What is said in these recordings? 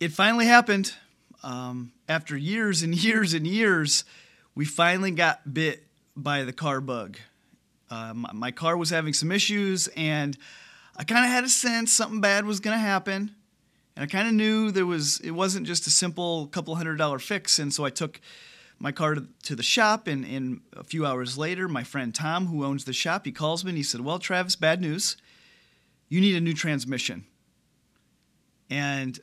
it finally happened. Um, after years and years and years, we finally got bit by the car bug. Uh, my, my, car was having some issues, and I kind of had a sense something bad was going to happen. And I kind of knew there was it wasn't just a simple couple hundred dollar fix. And so I took my car to, the shop, and, and a few hours later, my friend Tom, who owns the shop, he calls me and he said, "Well, Travis, bad news. You need a new transmission." And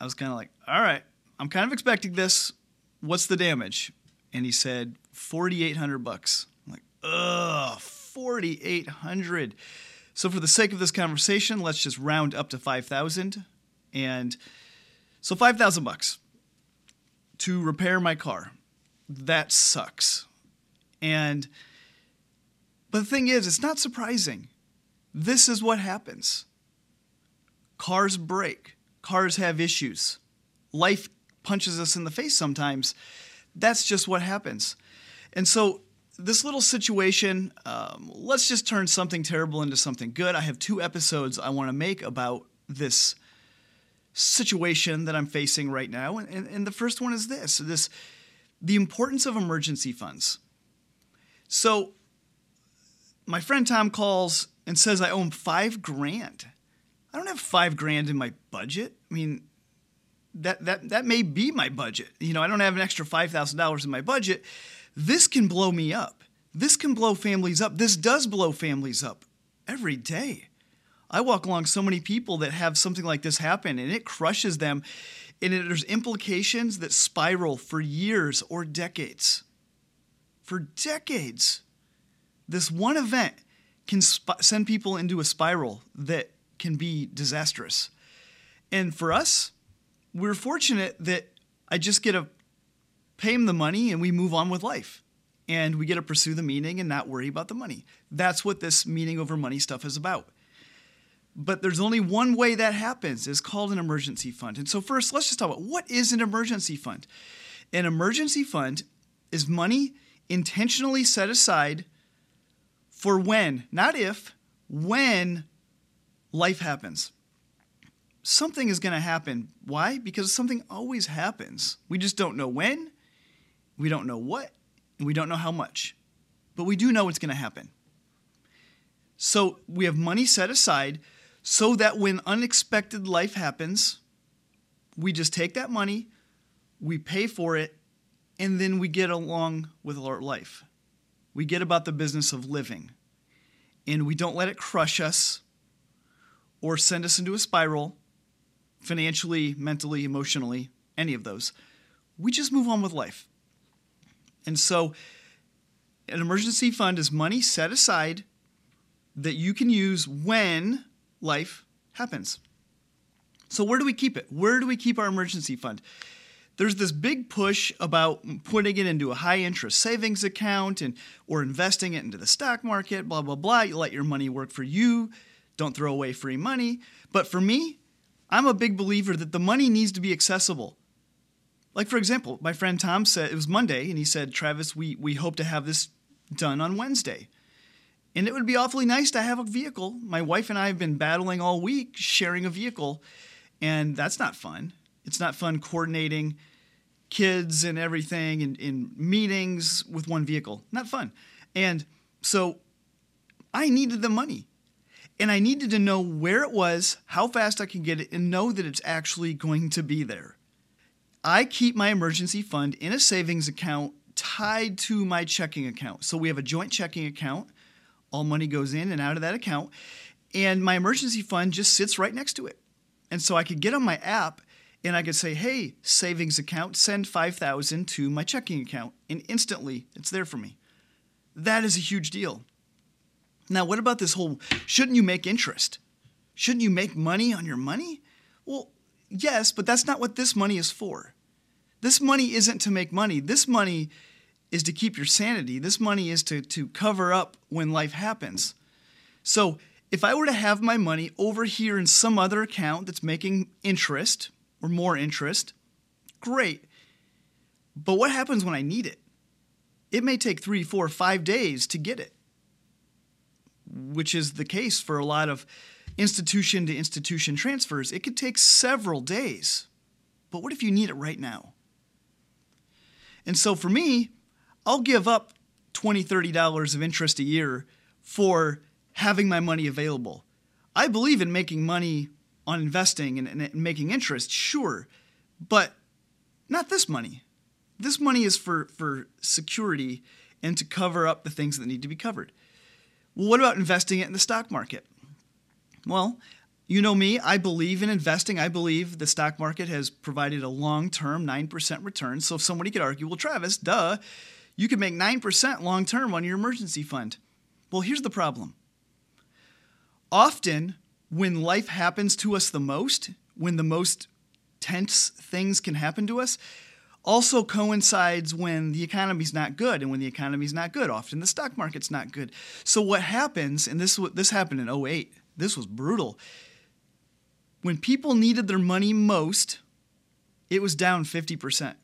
I was kind of like, all right, I'm kind of expecting this. What's the damage? And he said, 4,800 bucks. I'm like, ugh, 4,800. So for the sake of this conversation, let's just round up to 5,000. And so 5,000 bucks to repair my car. That sucks. And, but the thing is, it's not surprising. This is what happens. Cars break cars have issues. Life punches us in the face sometimes. That's just what happens. And so, this little situation, um, let's just turn something terrible into something good. I have two episodes I want to make about this situation that I'm facing right now. And, and, and the first one is this this the importance of emergency funds. So, my friend Tom calls and says I owe him five grand. I don't have five grand in my budget. I mean, that that that may be my budget. You know, I don't have an extra five thousand dollars in my budget. This can blow me up. This can blow families up. This does blow families up every day. I walk along so many people that have something like this happen and it crushes them. And it, there's implications that spiral for years or decades. For decades. This one event can sp- send people into a spiral that can be disastrous. And for us, we're fortunate that I just get to pay him the money and we move on with life. And we get to pursue the meaning and not worry about the money. That's what this meaning over money stuff is about. But there's only one way that happens. It's called an emergency fund. And so first, let's just talk about what is an emergency fund? An emergency fund is money intentionally set aside for when, not if, when life happens. Something is going to happen. Why? Because something always happens. We just don't know when, we don't know what, and we don't know how much. But we do know it's going to happen. So we have money set aside so that when unexpected life happens, we just take that money, we pay for it, and then we get along with our life. We get about the business of living. And we don't let it crush us or send us into a spiral, financially, mentally, emotionally, any of those. We just move on with life. And so, an emergency fund is money set aside that you can use when life happens. So, where do we keep it? Where do we keep our emergency fund? There's this big push about putting it into a high interest savings account and or investing it into the stock market, blah blah blah. You let your money work for you. Don't throw away free money. But for me, I'm a big believer that the money needs to be accessible. Like, for example, my friend Tom said it was Monday, and he said, Travis, we, we hope to have this done on Wednesday. And it would be awfully nice to have a vehicle. My wife and I have been battling all week sharing a vehicle, and that's not fun. It's not fun coordinating kids and everything and in meetings with one vehicle. Not fun. And so I needed the money and I needed to know where it was, how fast I can get it, and know that it's actually going to be there. I keep my emergency fund in a savings account tied to my checking account. So we have a joint checking account. All money goes in and out of that account. And my emergency fund just sits right next to it. And so I could get on my app and I could say, hey, savings account, send 5,000 to my checking account. And instantly it's there for me. That is a huge deal. Now, what about this whole shouldn't you make interest? Shouldn't you make money on your money? Well, yes, but that's not what this money is for. This money isn't to make money. This money is to keep your sanity. This money is to, to cover up when life happens. So if I were to have my money over here in some other account that's making interest or more interest, great. But what happens when I need it? It may take three, four, five days to get it, which is the case for a lot of institution to institution transfers. It could take several days. But what if you need it right now? And so for me, I'll give up $20, $30 of interest a year for having my money available. I believe in making money on investing and, and, making interest, sure, but not this money. This money is for, for security and to cover up the things that need to be covered. Well, what about investing it in the stock market? Well, you know me, I believe in investing. I believe the stock market has provided a long term 9% return. So if somebody could argue, well, Travis, duh, you could make 9% long term on your emergency fund. Well, here's the problem. Often, when life happens to us the most, when the most tense things can happen to us, also coincides when the economy's not good and when the economy's not good often the stock market's not good so what happens and this this happened in 08 this was brutal when people needed their money most it was down 50%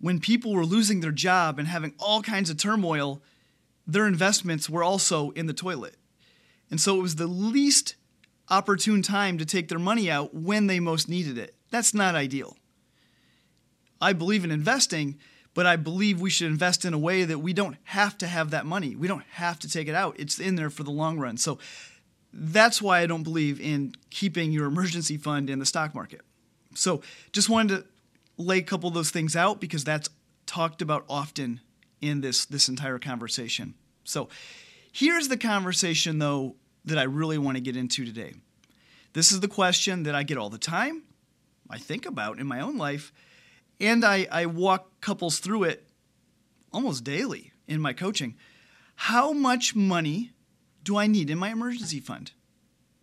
when people were losing their job and having all kinds of turmoil, their investments were also in the toilet. And so it was the least opportune time to take their money out when they most needed it. That's not ideal. I believe in investing, but I believe we should invest in a way that we don't have to have that money. We don't have to take it out. It's in there for the long run. So that's why I don't believe in keeping your emergency fund in the stock market. So just wanted to lay a couple of those things out because that's talked about often in this this entire conversation. So, here's the conversation though that I really want to get into today. This is the question that I get all the time, I think about in my own life, and I, I walk couples through it almost daily in my coaching. How much money do I need in my emergency fund?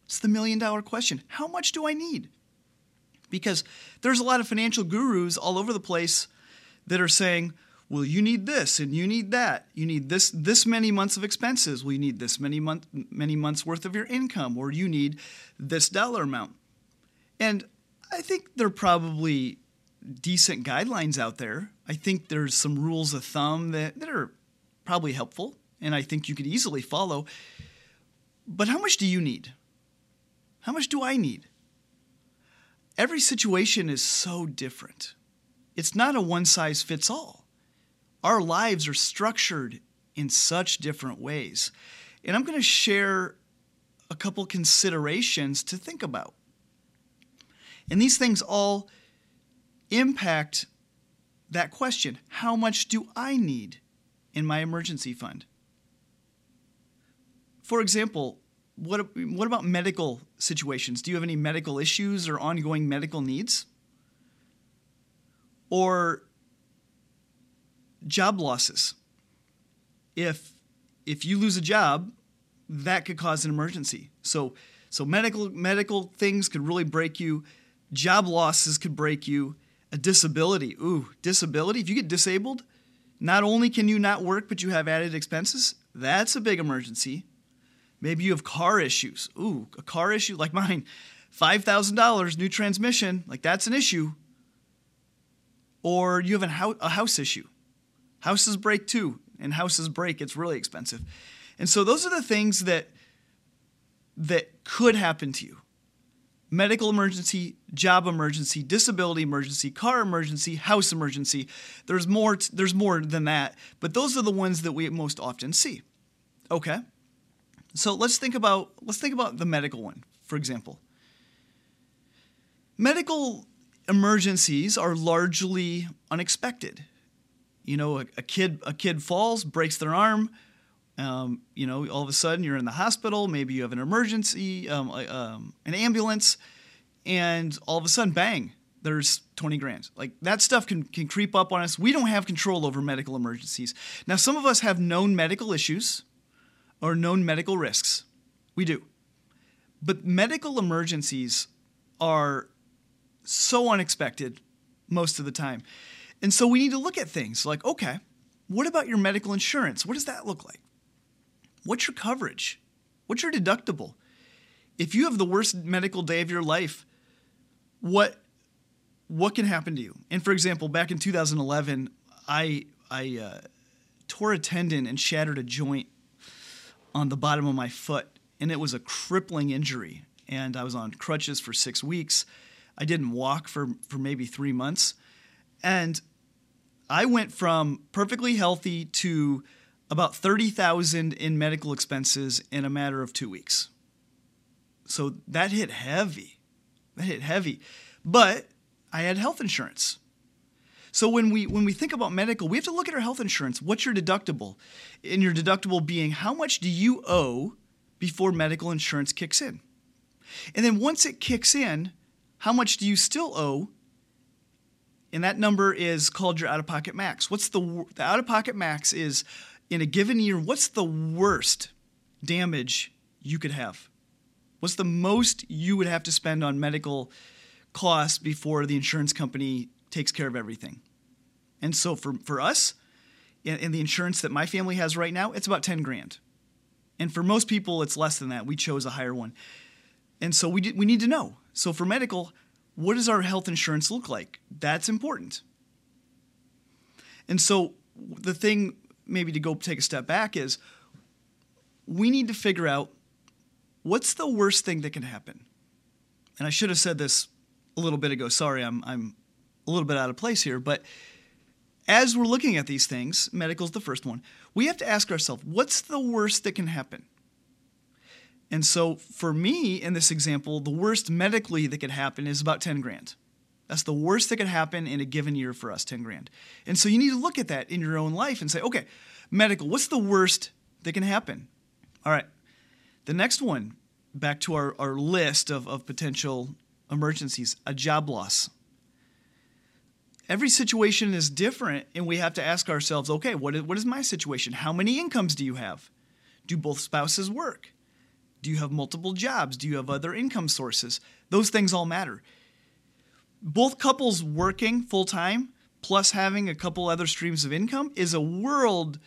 It's the million dollar question. How much do I need? because there's a lot of financial gurus all over the place that are saying, well, you need this and you need that. You need this this many months of expenses. Well, you need this many month many months worth of your income, or you need this dollar amount. And I think they're probably decent guidelines out there. I think there's some rules of thumb that, that are probably helpful, and I think you could easily follow. But how much do you need? How much do I need? every situation is so different. It's not a one size fits all. Our lives are structured in such different ways. And I'm going to share a couple considerations to think about. And these things all impact that question how much do I need in my emergency fund? For example, what, what about medical situations? Do you have any medical issues or ongoing medical needs? Or job losses. If if you lose a job, that could cause an emergency. So so medical medical things could really break you. Job losses could break you. A disability. Ooh, disability. If you get disabled, not only can you not work, but you have added expenses. That's a big emergency. Maybe you have car issues. Ooh, a car issue like mine. $5,000 new transmission, like that's an issue. Or you have a house issue. Houses break too, and houses break, it's really expensive. And so those are the things that that could happen to you. Medical emergency, job emergency, disability emergency, car emergency, house emergency. There's more there's more than that, but those are the ones that we most often see. Okay? So let's think about let's think about the medical one, for example. Medical emergencies are largely unexpected. You know, a, a kid a kid falls, breaks their arm. Um, you know, all of a sudden you're in the hospital. Maybe you have an emergency, um, um, an ambulance, and all of a sudden, bang! There's 20 grand. Like that stuff can, can creep up on us. We don't have control over medical emergencies. Now, some of us have known medical issues or known medical risks. We do. But medical emergencies are so unexpected most of the time. And so we need to look at things like, okay, what about your medical insurance? What does that look like? What's your coverage? What's your deductible? If you have the worst medical day of your life, what what can happen to you? And for example, back in 2011, I I uh, tore a tendon and shattered a joint on the bottom of my foot, and it was a crippling injury. And I was on crutches for six weeks. I didn't walk for for maybe three months, and I went from perfectly healthy to about 30,000 in medical expenses in a matter of 2 weeks. So that hit heavy. That hit heavy. But I had health insurance. So when we when we think about medical, we have to look at our health insurance. What's your deductible? And your deductible being how much do you owe before medical insurance kicks in? And then once it kicks in, how much do you still owe and that number is called your out of pocket max. What's the the out of pocket max is in a given year, what's the worst damage you could have? What's the most you would have to spend on medical costs before the insurance company takes care of everything? And so for, for us, in, the insurance that my family has right now, it's about 10 grand. And for most people, it's less than that. We chose a higher one. And so we, we need to know. So for medical, what does our health insurance look like? That's important. And so the thing maybe to go take a step back is we need to figure out what's the worst thing that can happen. And I should have said this a little bit ago. Sorry, I'm I'm a little bit out of place here, but as we're looking at these things, medical's the first one. We have to ask ourselves, what's the worst that can happen? And so for me in this example, the worst medically that could happen is about 10 grand. That's the worst that could happen in a given year for us, 10 grand. And so you need to look at that in your own life and say, okay, medical, what's the worst that can happen? All right. The next one, back to our, our list of, of potential emergencies, a job loss. Every situation is different, and we have to ask ourselves, okay, what is, what is my situation? How many incomes do you have? Do both spouses work? Do you have multiple jobs? Do you have other income sources? Those things all matter. Both couples working full time plus having a couple other streams of income is a world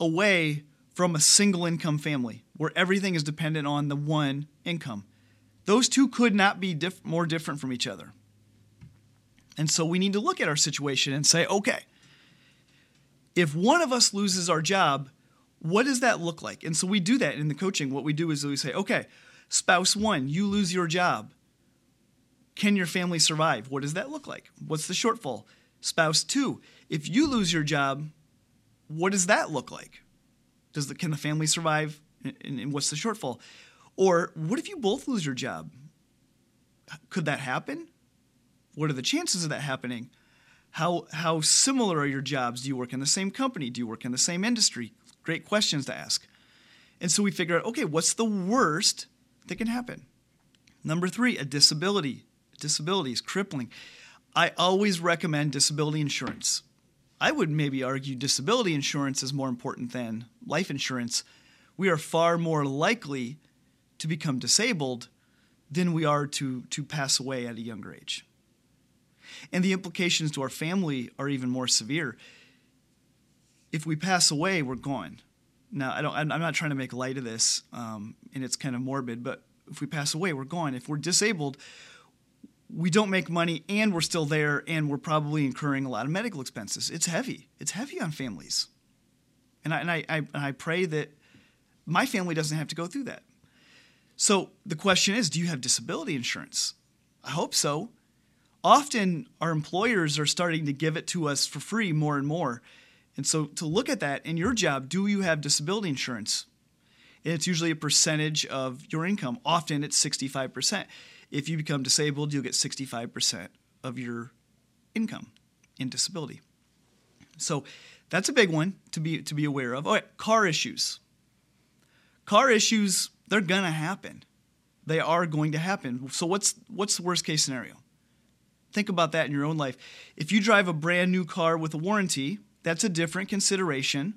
away from a single income family where everything is dependent on the one income. Those two could not be diff- more different from each other. And so we need to look at our situation and say, okay, if one of us loses our job, what does that look like? And so we do that in the coaching. What we do is we say, okay, spouse one, you lose your job. Can your family survive? What does that look like? What's the shortfall? Spouse two, if you lose your job, what does that look like? Does the, can the family survive? And, and what's the shortfall? Or what if you both lose your job? Could that happen? What are the chances of that happening? How, how similar are your jobs? Do you work in the same company? Do you work in the same industry? Great questions to ask. And so we figure out okay, what's the worst that can happen? Number three, a disability. Disability is crippling. I always recommend disability insurance. I would maybe argue disability insurance is more important than life insurance. We are far more likely to become disabled than we are to, to pass away at a younger age. And the implications to our family are even more severe if we pass away, we're gone. Now, I don't, I'm not trying to make light of this, um, and it's kind of morbid, but if we pass away, we're gone. If we're disabled, we don't make money and we're still there and we're probably incurring a lot of medical expenses. It's heavy. It's heavy on families. And I, and I, I, and I pray that my family doesn't have to go through that. So the question is do you have disability insurance? I hope so. Often our employers are starting to give it to us for free more and more. And so to look at that in your job, do you have disability insurance? And it's usually a percentage of your income. Often it's 65%. If you become disabled, you'll get 65% of your income in disability. So that's a big one to be to be aware of. All right, car issues. Car issues, they're gonna happen. They are going to happen. So what's what's the worst case scenario? Think about that in your own life. If you drive a brand new car with a warranty, that's a different consideration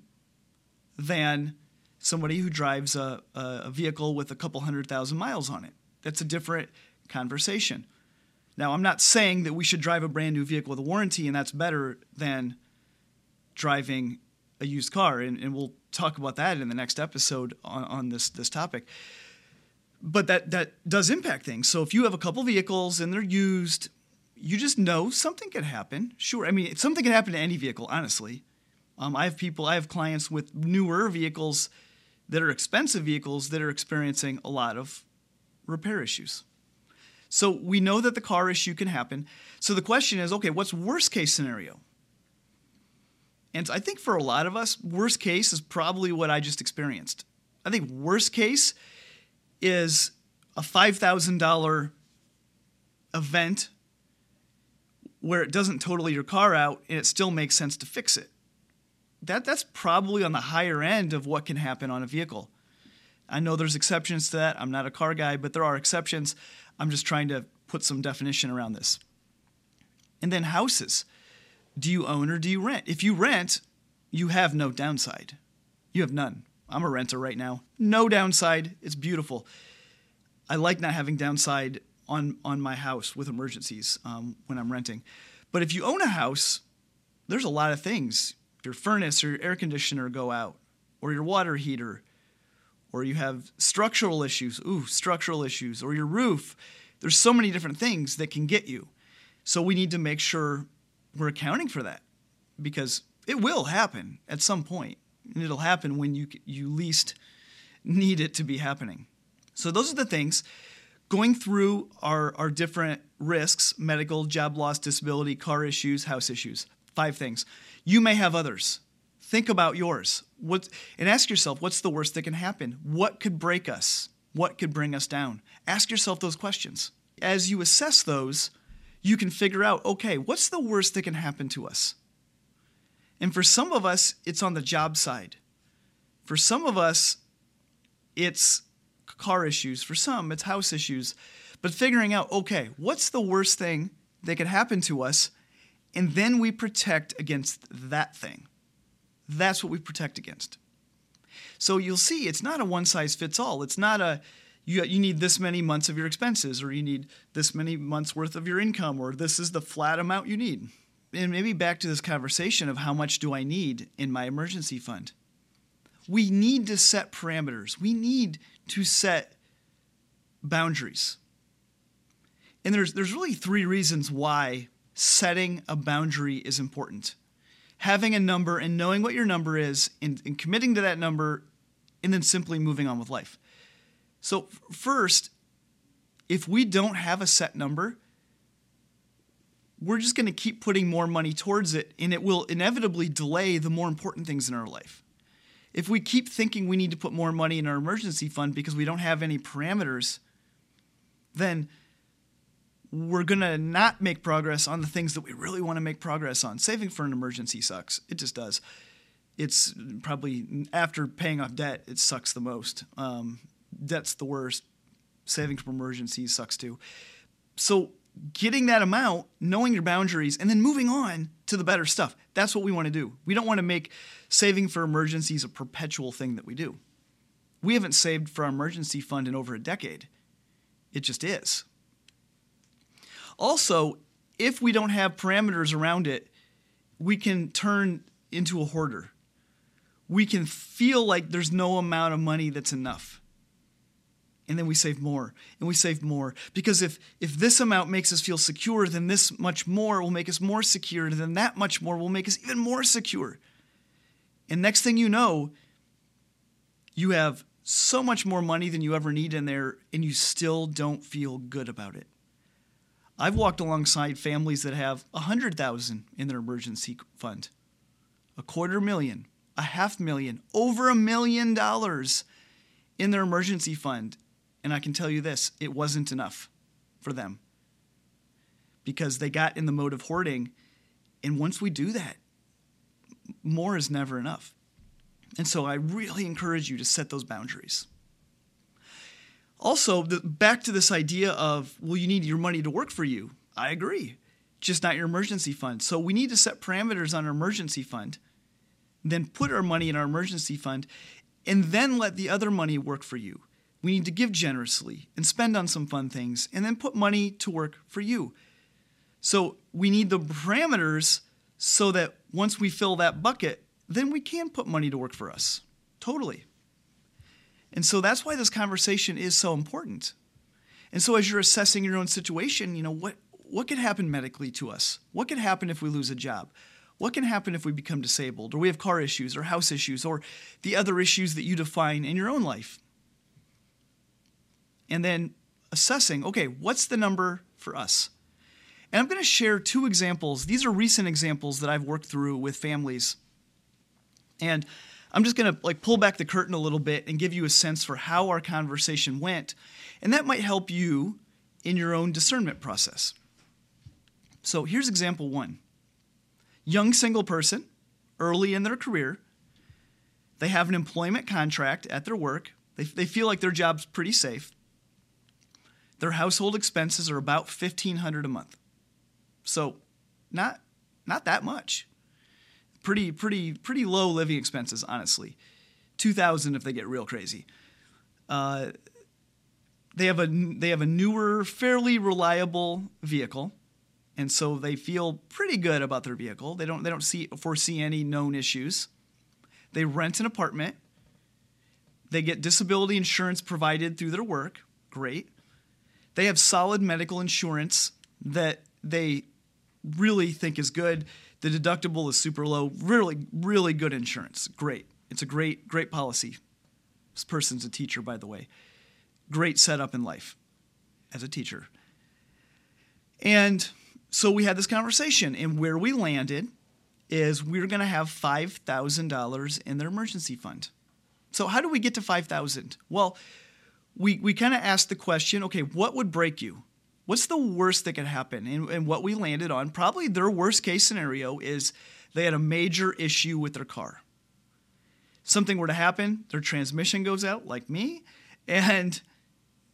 than somebody who drives a, a vehicle with a couple hundred thousand miles on it. That's a different conversation. Now, I'm not saying that we should drive a brand new vehicle with a warranty and that's better than driving a used car. And, and we'll talk about that in the next episode on, on this, this topic. But that, that does impact things. So if you have a couple vehicles and they're used, you just know something could happen. Sure. I mean, something can happen to any vehicle, honestly. Um, I have people, I have clients with newer vehicles that are expensive vehicles that are experiencing a lot of repair issues. So we know that the car issue can happen. So the question is okay, what's worst case scenario? And I think for a lot of us, worst case is probably what I just experienced. I think worst case is a $5,000 event where it doesn't total your car out and it still makes sense to fix it. That, that's probably on the higher end of what can happen on a vehicle. I know there's exceptions to that. I'm not a car guy, but there are exceptions. I'm just trying to put some definition around this. And then houses. Do you own or do you rent? If you rent, you have no downside. You have none. I'm a renter right now. No downside. It's beautiful. I like not having downside on on my house with emergencies um, when I'm renting. But if you own a house, there's a lot of things. Your furnace or your air conditioner go out, or your water heater, or you have structural issues. Ooh, structural issues, or your roof. There's so many different things that can get you. So we need to make sure we're accounting for that because it will happen at some point. and it'll happen when you you least need it to be happening. So those are the things. Going through our, our different risks medical, job loss, disability, car issues, house issues. Five things. You may have others. Think about yours. What, and ask yourself what's the worst that can happen? What could break us? What could bring us down? Ask yourself those questions. As you assess those, you can figure out okay, what's the worst that can happen to us? And for some of us, it's on the job side. For some of us, it's car issues. For some, it's house issues. But figuring out, okay, what's the worst thing that could happen to us? And then we protect against that thing. That's what we protect against. So you'll see it's not a one size fits all. It's not a you, you need this many months of your expenses or you need this many months worth of your income or this is the flat amount you need. And maybe back to this conversation of how much do I need in my emergency fund? We need to set parameters. We need to set boundaries. And there's, there's really three reasons why setting a boundary is important. Having a number and knowing what your number is and, and committing to that number and then simply moving on with life. So, first, if we don't have a set number, we're just going to keep putting more money towards it, and it will inevitably delay the more important things in our life. If we keep thinking we need to put more money in our emergency fund because we don't have any parameters, then we're going to not make progress on the things that we really want to make progress on. Saving for an emergency sucks. It just does. It's probably after paying off debt, it sucks the most. Um, debt's the worst. Saving for emergencies sucks too. So, getting that amount, knowing your boundaries, and then moving on to the better stuff. That's what we want to do. We don't want to make saving for emergencies a perpetual thing that we do. We haven't saved for our emergency fund in over a decade. It just is. Also, if we don't have parameters around it, we can turn into a hoarder. We can feel like there's no amount of money that's enough. And then we save more and we save more. Because if, if this amount makes us feel secure, then this much more will make us more secure. And then that much more will make us even more secure. And next thing you know, you have so much more money than you ever need in there, and you still don't feel good about it. I've walked alongside families that have a hundred thousand in their emergency fund, a quarter million, a half million, over a million dollars in their emergency fund. And I can tell you this it wasn't enough for them because they got in the mode of hoarding. And once we do that, more is never enough. And so I really encourage you to set those boundaries. Also, the, back to this idea of, well, you need your money to work for you. I agree, just not your emergency fund. So we need to set parameters on our emergency fund, then put our money in our emergency fund, and then let the other money work for you. We need to give generously and spend on some fun things, and then put money to work for you. So we need the parameters so that once we fill that bucket, then we can put money to work for us. Totally. And so that's why this conversation is so important. And so as you're assessing your own situation, you know, what what could happen medically to us? What could happen if we lose a job? What can happen if we become disabled or we have car issues or house issues or the other issues that you define in your own life? And then assessing, okay, what's the number for us? And I'm going to share two examples. These are recent examples that I've worked through with families. And I'm just going to like pull back the curtain a little bit and give you a sense for how our conversation went. And that might help you in your own discernment process. So here's example 1. Young single person, early in their career, they have an employment contract at their work. They, they feel like their job's pretty safe. Their household expenses are about 1500 a month. So not not that much. Pretty pretty pretty low living expenses, honestly. 2000 if they get real crazy. Uh, they have a they have a newer, fairly reliable vehicle, and so they feel pretty good about their vehicle. They don't they don't see foresee any known issues. They rent an apartment. They get disability insurance provided through their work. Great. They have solid medical insurance that they really think is good. The deductible is super low. Really, really good insurance. Great. It's a great, great policy. This person's a teacher, by the way. Great setup in life as a teacher. And so we had this conversation, and where we landed is we are going to have $5,000 in their emergency fund. So how do we get to 5,000? Well, we, we kind of asked the question, okay, what would break you? What's the worst that could happen? And, and what we landed on, probably their worst case scenario is they had a major issue with their car. Something were to happen, their transmission goes out, like me, and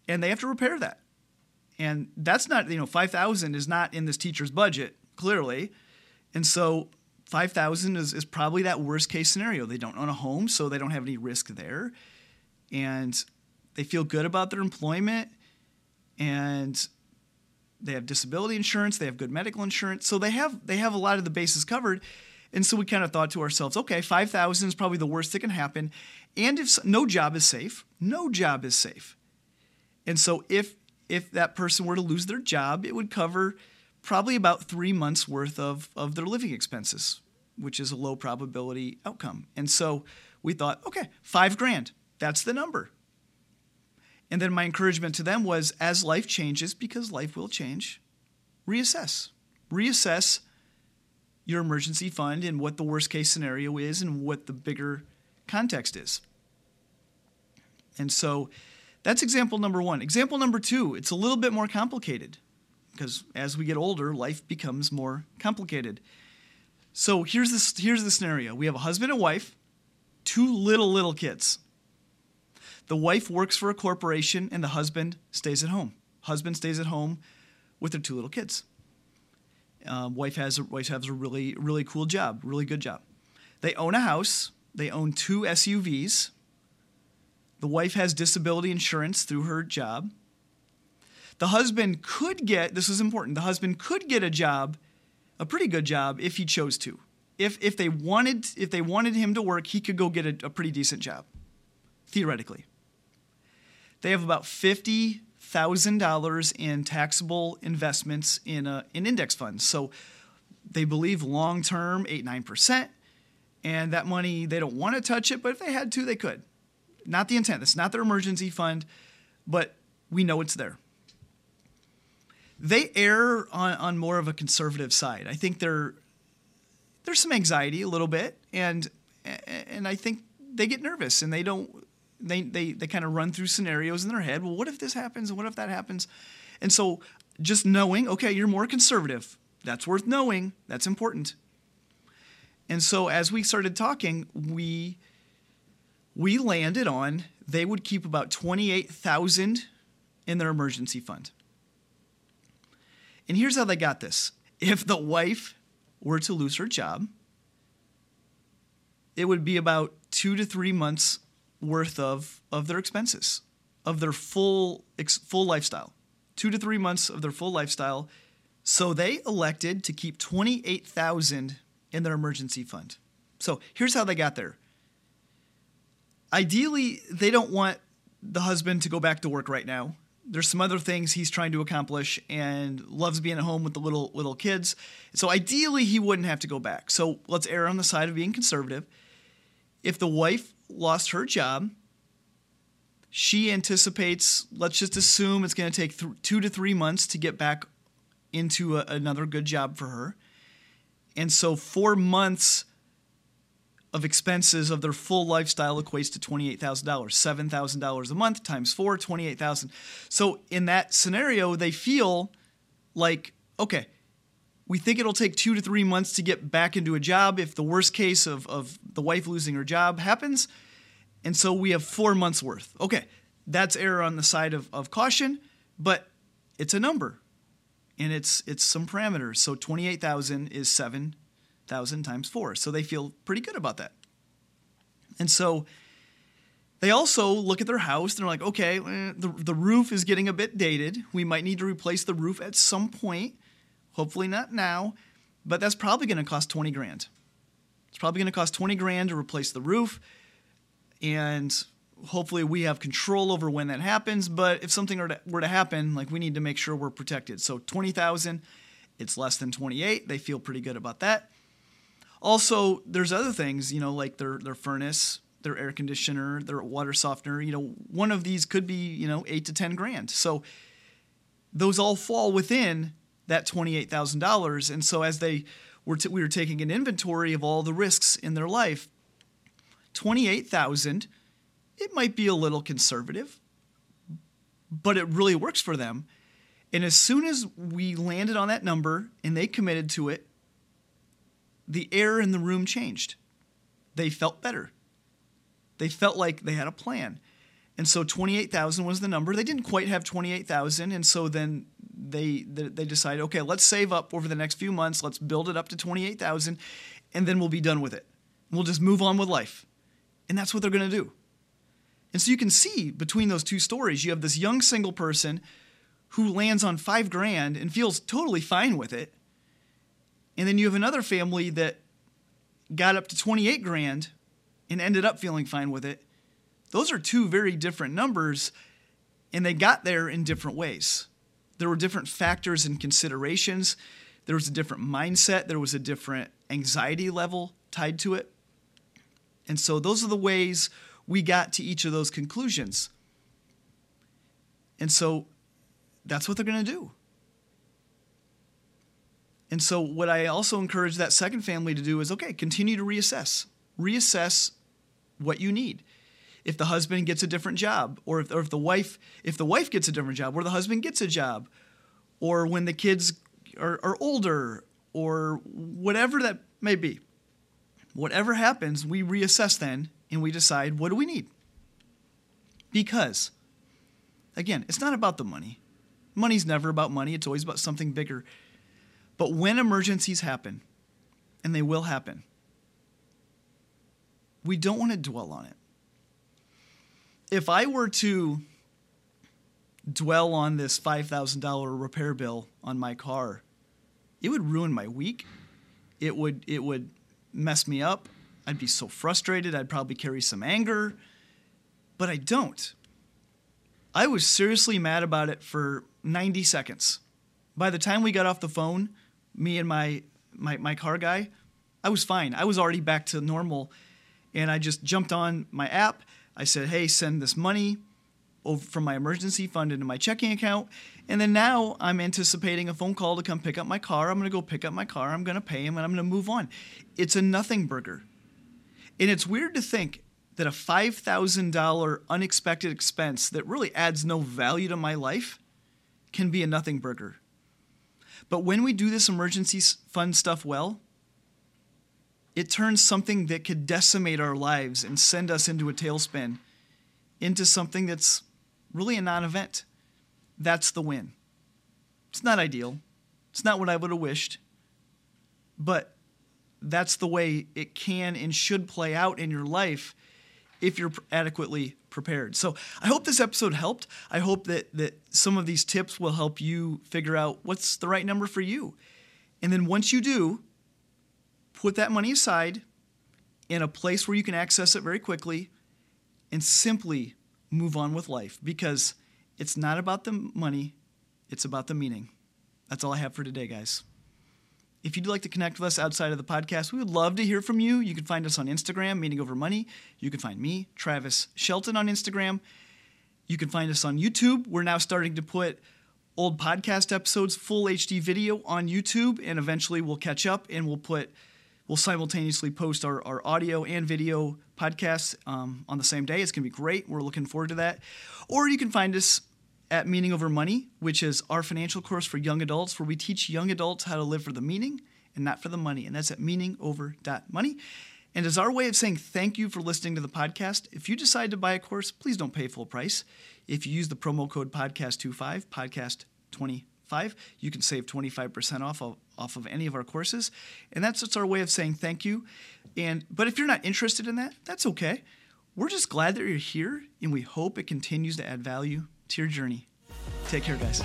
and they have to repair that. And that's not, you know, 5,000 is not in this teacher's budget, clearly. And so 5,000 is, is probably that worst case scenario. They don't own a home, so they don't have any risk there. And they feel good about their employment and they have disability insurance, they have good medical insurance, so they have they have a lot of the bases covered. And so we kind of thought to ourselves, okay, 5,000 is probably the worst that can happen. And if no job is safe, no job is safe. And so if if that person were to lose their job, it would cover probably about three months worth of, of their living expenses, which is a low probability outcome. And so we thought, okay, five grand, that's the number. And then my encouragement to them was as life changes, because life will change, reassess. Reassess your emergency fund and what the worst case scenario is and what the bigger context is. And so that's example number one. Example number two, it's a little bit more complicated because as we get older, life becomes more complicated. So here's this here's the scenario. We have a husband and wife, two little little kids. The wife works for a corporation and the husband stays at home. Husband stays at home with their two little kids. Um, wife has a, wife has a really really cool job, really good job. They own a house. They own two SUVs. The wife has disability insurance through her job. The husband could get this is important. The husband could get a job, a pretty good job if he chose to. If if they wanted if they wanted him to work, he could go get a, a pretty decent job, theoretically. They have about fifty thousand dollars in taxable investments in a, in index funds. So they believe long term eight nine percent, and that money they don't want to touch it, but if they had to, they could. Not the intent. It's not their emergency fund, but we know it's there. They err on, on more of a conservative side. I think they're there's some anxiety a little bit, and and I think they get nervous and they don't they they they kind of run through scenarios in their head. Well, what if this happens and what if that happens? And so just knowing, okay, you're more conservative. That's worth knowing. That's important. And so as we started talking, we we landed on they would keep about 28,000 in their emergency fund. And here's how they got this. If the wife were to lose her job, it would be about 2 to 3 months worth of, of their expenses, of their full, full lifestyle. Two to three months of their full lifestyle So they elected to keep 28,000 in their emergency fund. So here's how they got there. Ideally, they don't want the husband to go back to work right now. There's some other things he's trying to accomplish and loves being at home with the little little kids. So ideally he wouldn't have to go back. So let's err on the side of being conservative. If the wife lost her job, she anticipates, let's just assume it's going to take th- 2 to 3 months to get back into a, another good job for her. And so 4 months of expenses of their full lifestyle equates to $28,000. $7,000 a month times 4, 28,000. So in that scenario, they feel like, okay, we think it'll take two to three months to get back into a job if the worst case of, of the wife losing her job happens. And so we have four months worth. Okay, that's error on the side of, of caution, but it's a number and it's it's some parameters. So 28,000 is 7 thousand times four. So they feel pretty good about that. And so they also look at their house. And they're like, okay, eh, the, the roof is getting a bit dated. We might need to replace the roof at some point. Hopefully not now, but that's probably going to cost 20 grand. It's probably going to cost 20 grand to replace the roof. And hopefully we have control over when that happens. But if something were to, were to happen, like we need to make sure we're protected. So 20,000, it's less than 28. They feel pretty good about that. Also, there's other things, you know, like their their furnace, their air conditioner, their water softener. You know, one of these could be, you know, eight to ten grand. So those all fall within that twenty-eight thousand dollars. And so as they were, t- we were taking an inventory of all the risks in their life. Twenty-eight thousand. It might be a little conservative, but it really works for them. And as soon as we landed on that number and they committed to it, the air in the room changed. They felt better. They felt like they had a plan. And so 28,000 was the number. They didn't quite have 28,000 and so then they they decided, okay, let's save up over the next few months. Let's build it up to 28,000 and then we'll be done with it. We'll just move on with life. And that's what they're going to do. And so you can see between those two stories, you have this young single person who lands on 5 grand and feels totally fine with it and then you have another family that got up to 28 grand and ended up feeling fine with it. Those are two very different numbers, and they got there in different ways. There were different factors and considerations. There was a different mindset, there was a different anxiety level tied to it. And so, those are the ways we got to each of those conclusions. And so, that's what they're going to do. And so, what I also encourage that second family to do is okay, continue to reassess. Reassess what you need. If the husband gets a different job, or if, or if the wife if the wife gets a different job, or the husband gets a job, or when the kids are, are older, or whatever that may be. Whatever happens, we reassess then and we decide what do we need. Because, again, it's not about the money. Money's never about money, it's always about something bigger. But when emergencies happen, and they will happen, we don't want to dwell on it. If I were to dwell on this $5,000 repair bill on my car, it would ruin my week. It would it would mess me up. I'd be so frustrated. I'd probably carry some anger. But I don't. I was seriously mad about it for 90 seconds. By the time we got off the phone, me and my, my, my car guy, I was fine. I was already back to normal. And I just jumped on my app. I said, hey, send this money from my emergency fund into my checking account. And then now I'm anticipating a phone call to come pick up my car. I'm going to go pick up my car. I'm going to pay him and I'm going to move on. It's a nothing burger. And it's weird to think that a $5,000 unexpected expense that really adds no value to my life can be a nothing burger. But when we do this emergency fund stuff well, it turns something that could decimate our lives and send us into a tailspin into something that's really a non event. That's the win. It's not ideal. It's not what I would have wished. But that's the way it can and should play out in your life if you're adequately prepared. So I hope this episode helped. I hope that that some of these tips will help you figure out what's the right number for you. And then once you do, put that money aside in a place where you can access it very quickly and simply move on with life because it's not about the money, it's about the meaning. That's all I have for today, guys. If you'd like to connect with us outside of the podcast, we would love to hear from you. You can find us on Instagram, Meaning Over Money. You can find me, Travis Shelton, on Instagram. You can find us on YouTube. We're now starting to put old podcast episodes, full HD video on YouTube, and eventually we'll catch up and we'll put we'll simultaneously post our, our audio and video podcasts um, on the same day. It's going to be great. We're looking forward to that. Or you can find us at Meaning Over Money, which is our financial course for young adults, where we teach young adults how to live for the meaning and not for the money. And that's at meaningover.money. And as our way of saying thank you for listening to the podcast, if you decide to buy a course, please don't pay full price. If you use the promo code podcast25, podcast25, you can save 25% off of, off of any of our courses. And that's just our way of saying thank you. And but if you're not interested in that, that's okay. We're just glad that you're here and we hope it continues to add value to your journey. Take care, guys.